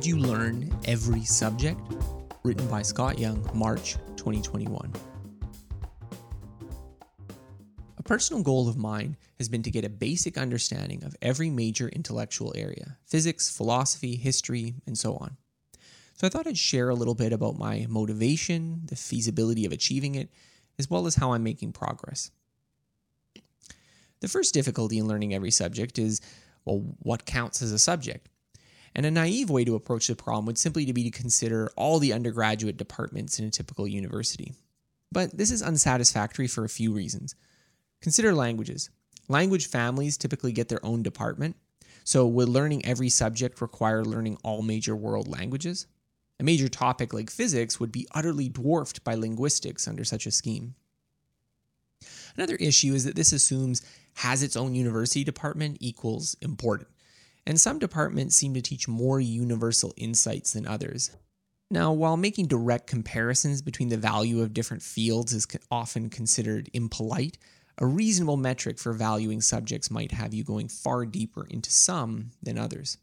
Should You Learn Every Subject? Written by Scott Young, March 2021. A personal goal of mine has been to get a basic understanding of every major intellectual area physics, philosophy, history, and so on. So I thought I'd share a little bit about my motivation, the feasibility of achieving it, as well as how I'm making progress. The first difficulty in learning every subject is well, what counts as a subject? And a naive way to approach the problem would simply to be to consider all the undergraduate departments in a typical university. But this is unsatisfactory for a few reasons. Consider languages. Language families typically get their own department. So, would learning every subject require learning all major world languages? A major topic like physics would be utterly dwarfed by linguistics under such a scheme. Another issue is that this assumes has its own university department equals important and some departments seem to teach more universal insights than others. Now, while making direct comparisons between the value of different fields is often considered impolite, a reasonable metric for valuing subjects might have you going far deeper into some than others.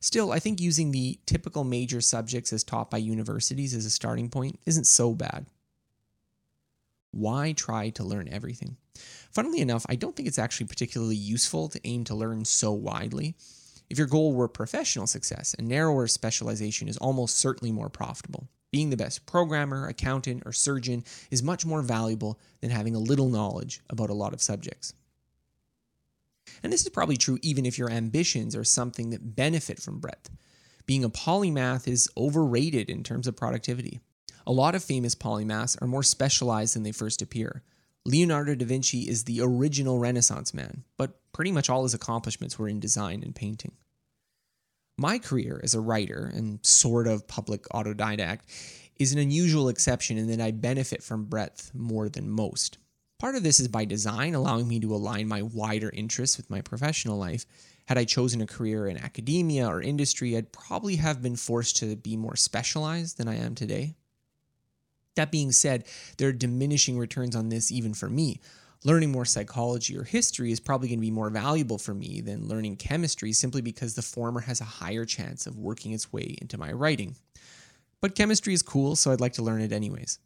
Still, I think using the typical major subjects as taught by universities as a starting point isn't so bad. Why try to learn everything? Funnily enough, I don't think it's actually particularly useful to aim to learn so widely. If your goal were professional success, a narrower specialization is almost certainly more profitable. Being the best programmer, accountant, or surgeon is much more valuable than having a little knowledge about a lot of subjects. And this is probably true even if your ambitions are something that benefit from breadth. Being a polymath is overrated in terms of productivity. A lot of famous polymaths are more specialized than they first appear. Leonardo da Vinci is the original Renaissance man, but pretty much all his accomplishments were in design and painting. My career as a writer and sort of public autodidact is an unusual exception in that I benefit from breadth more than most. Part of this is by design, allowing me to align my wider interests with my professional life. Had I chosen a career in academia or industry, I'd probably have been forced to be more specialized than I am today. That being said, there are diminishing returns on this even for me. Learning more psychology or history is probably going to be more valuable for me than learning chemistry simply because the former has a higher chance of working its way into my writing. But chemistry is cool, so I'd like to learn it anyways.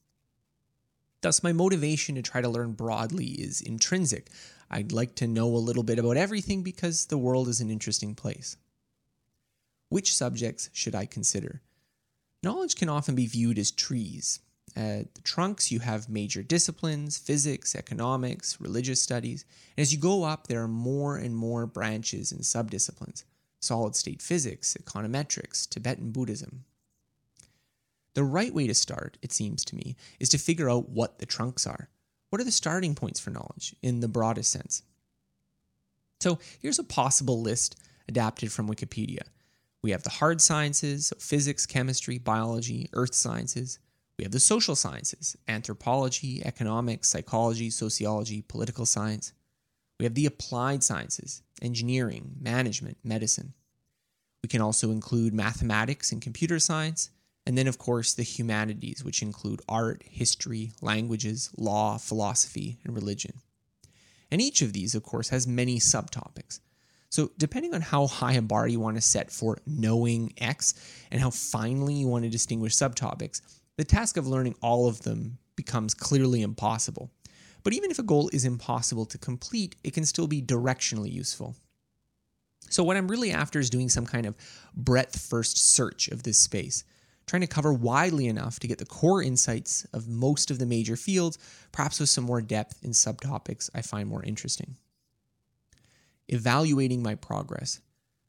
Thus, my motivation to try to learn broadly is intrinsic. I'd like to know a little bit about everything because the world is an interesting place. Which subjects should I consider? Knowledge can often be viewed as trees. At the trunks, you have major disciplines physics, economics, religious studies. And as you go up, there are more and more branches and subdisciplines solid state physics, econometrics, Tibetan Buddhism. The right way to start, it seems to me, is to figure out what the trunks are. What are the starting points for knowledge in the broadest sense? So here's a possible list adapted from Wikipedia. We have the hard sciences, so physics, chemistry, biology, earth sciences. We have the social sciences anthropology, economics, psychology, sociology, political science. We have the applied sciences engineering, management, medicine. We can also include mathematics and computer science. And then, of course, the humanities, which include art, history, languages, law, philosophy, and religion. And each of these, of course, has many subtopics. So, depending on how high a bar you want to set for knowing X and how finely you want to distinguish subtopics, the task of learning all of them becomes clearly impossible. But even if a goal is impossible to complete, it can still be directionally useful. So, what I'm really after is doing some kind of breadth first search of this space, trying to cover widely enough to get the core insights of most of the major fields, perhaps with some more depth in subtopics I find more interesting. Evaluating my progress.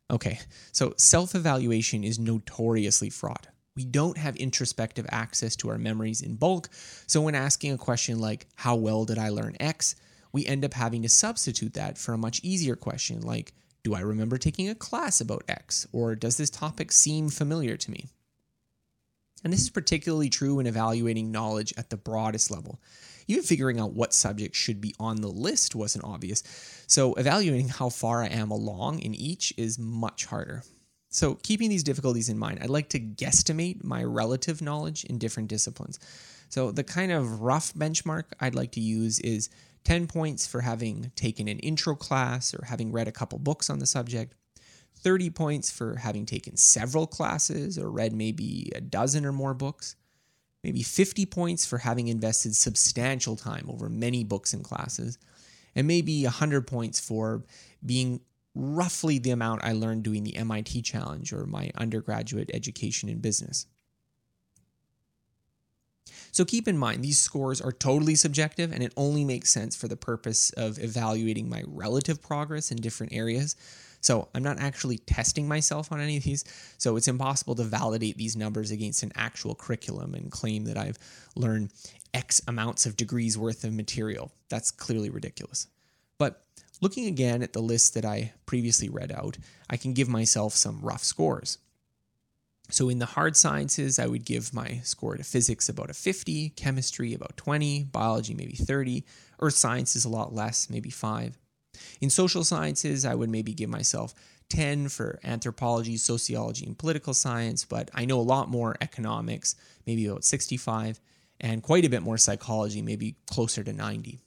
Okay, so self evaluation is notoriously fraught. We don't have introspective access to our memories in bulk, so when asking a question like, How well did I learn X? we end up having to substitute that for a much easier question like, Do I remember taking a class about X? Or does this topic seem familiar to me? And this is particularly true in evaluating knowledge at the broadest level. Even figuring out what subjects should be on the list wasn't obvious, so evaluating how far I am along in each is much harder. So, keeping these difficulties in mind, I'd like to guesstimate my relative knowledge in different disciplines. So, the kind of rough benchmark I'd like to use is 10 points for having taken an intro class or having read a couple books on the subject, 30 points for having taken several classes or read maybe a dozen or more books, maybe 50 points for having invested substantial time over many books and classes, and maybe 100 points for being roughly the amount I learned doing the MIT challenge or my undergraduate education in business. So keep in mind, these scores are totally subjective and it only makes sense for the purpose of evaluating my relative progress in different areas. So I'm not actually testing myself on any of these. So it's impossible to validate these numbers against an actual curriculum and claim that I've learned X amounts of degrees worth of material. That's clearly ridiculous. But looking again at the list that I previously read out, I can give myself some rough scores. So in the hard sciences, I would give my score to physics about a 50, chemistry about 20, biology maybe 30, earth sciences a lot less, maybe 5. In social sciences, I would maybe give myself 10 for anthropology, sociology, and political science, but I know a lot more economics, maybe about 65, and quite a bit more psychology, maybe closer to 90.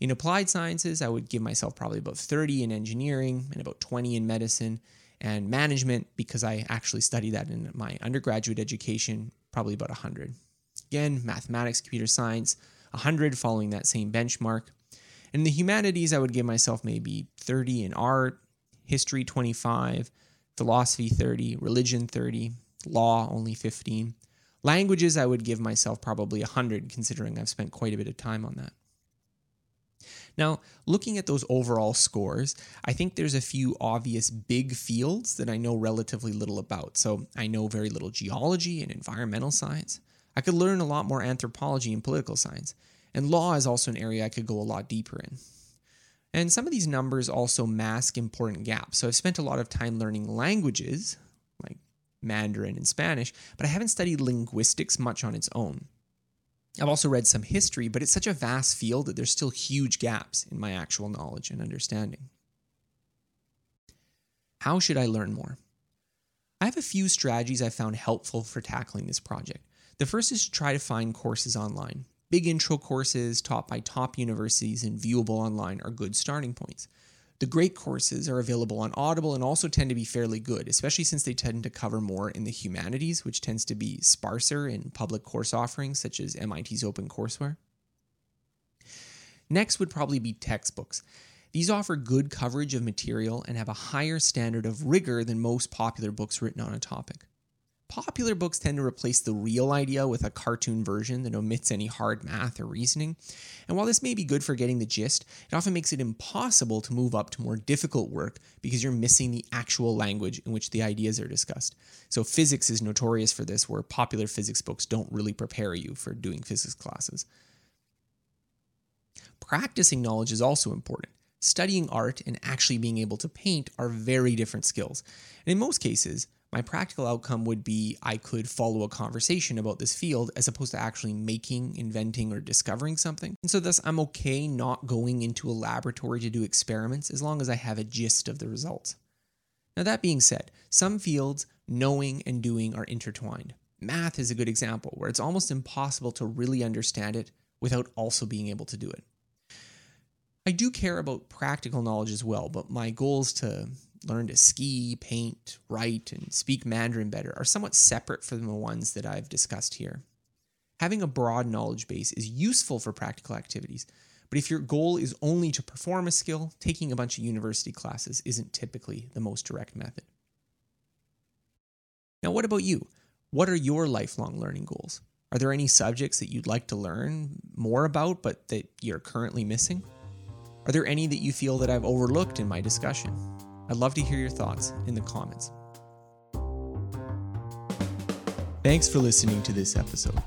In applied sciences, I would give myself probably about 30 in engineering and about 20 in medicine, and management, because I actually studied that in my undergraduate education, probably about 100. Again, mathematics, computer science, 100 following that same benchmark. In the humanities, I would give myself maybe 30 in art, history 25, philosophy 30, religion 30, law only 15. Languages, I would give myself probably 100, considering I've spent quite a bit of time on that. Now, looking at those overall scores, I think there's a few obvious big fields that I know relatively little about. So I know very little geology and environmental science. I could learn a lot more anthropology and political science. And law is also an area I could go a lot deeper in. And some of these numbers also mask important gaps. So I've spent a lot of time learning languages, like Mandarin and Spanish, but I haven't studied linguistics much on its own. I've also read some history, but it's such a vast field that there's still huge gaps in my actual knowledge and understanding. How should I learn more? I have a few strategies I found helpful for tackling this project. The first is to try to find courses online. Big intro courses taught by top universities and viewable online are good starting points. The great courses are available on Audible and also tend to be fairly good, especially since they tend to cover more in the humanities, which tends to be sparser in public course offerings such as MIT's OpenCourseware. Next would probably be textbooks. These offer good coverage of material and have a higher standard of rigor than most popular books written on a topic. Popular books tend to replace the real idea with a cartoon version that omits any hard math or reasoning. And while this may be good for getting the gist, it often makes it impossible to move up to more difficult work because you're missing the actual language in which the ideas are discussed. So, physics is notorious for this, where popular physics books don't really prepare you for doing physics classes. Practicing knowledge is also important. Studying art and actually being able to paint are very different skills. And in most cases, my practical outcome would be I could follow a conversation about this field as opposed to actually making, inventing, or discovering something. And so, thus, I'm okay not going into a laboratory to do experiments as long as I have a gist of the results. Now, that being said, some fields, knowing and doing, are intertwined. Math is a good example where it's almost impossible to really understand it without also being able to do it. I do care about practical knowledge as well, but my goal is to learn to ski, paint, write, and speak Mandarin better are somewhat separate from the ones that I've discussed here. Having a broad knowledge base is useful for practical activities, but if your goal is only to perform a skill, taking a bunch of university classes isn't typically the most direct method. Now, what about you? What are your lifelong learning goals? Are there any subjects that you'd like to learn more about but that you're currently missing? Are there any that you feel that I've overlooked in my discussion? I'd love to hear your thoughts in the comments. Thanks for listening to this episode.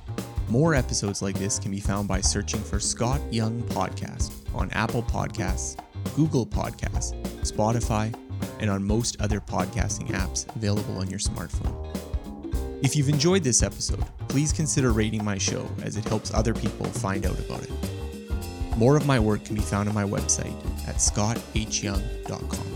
More episodes like this can be found by searching for Scott Young Podcast on Apple Podcasts, Google Podcasts, Spotify, and on most other podcasting apps available on your smartphone. If you've enjoyed this episode, please consider rating my show as it helps other people find out about it. More of my work can be found on my website at scottyoung.com.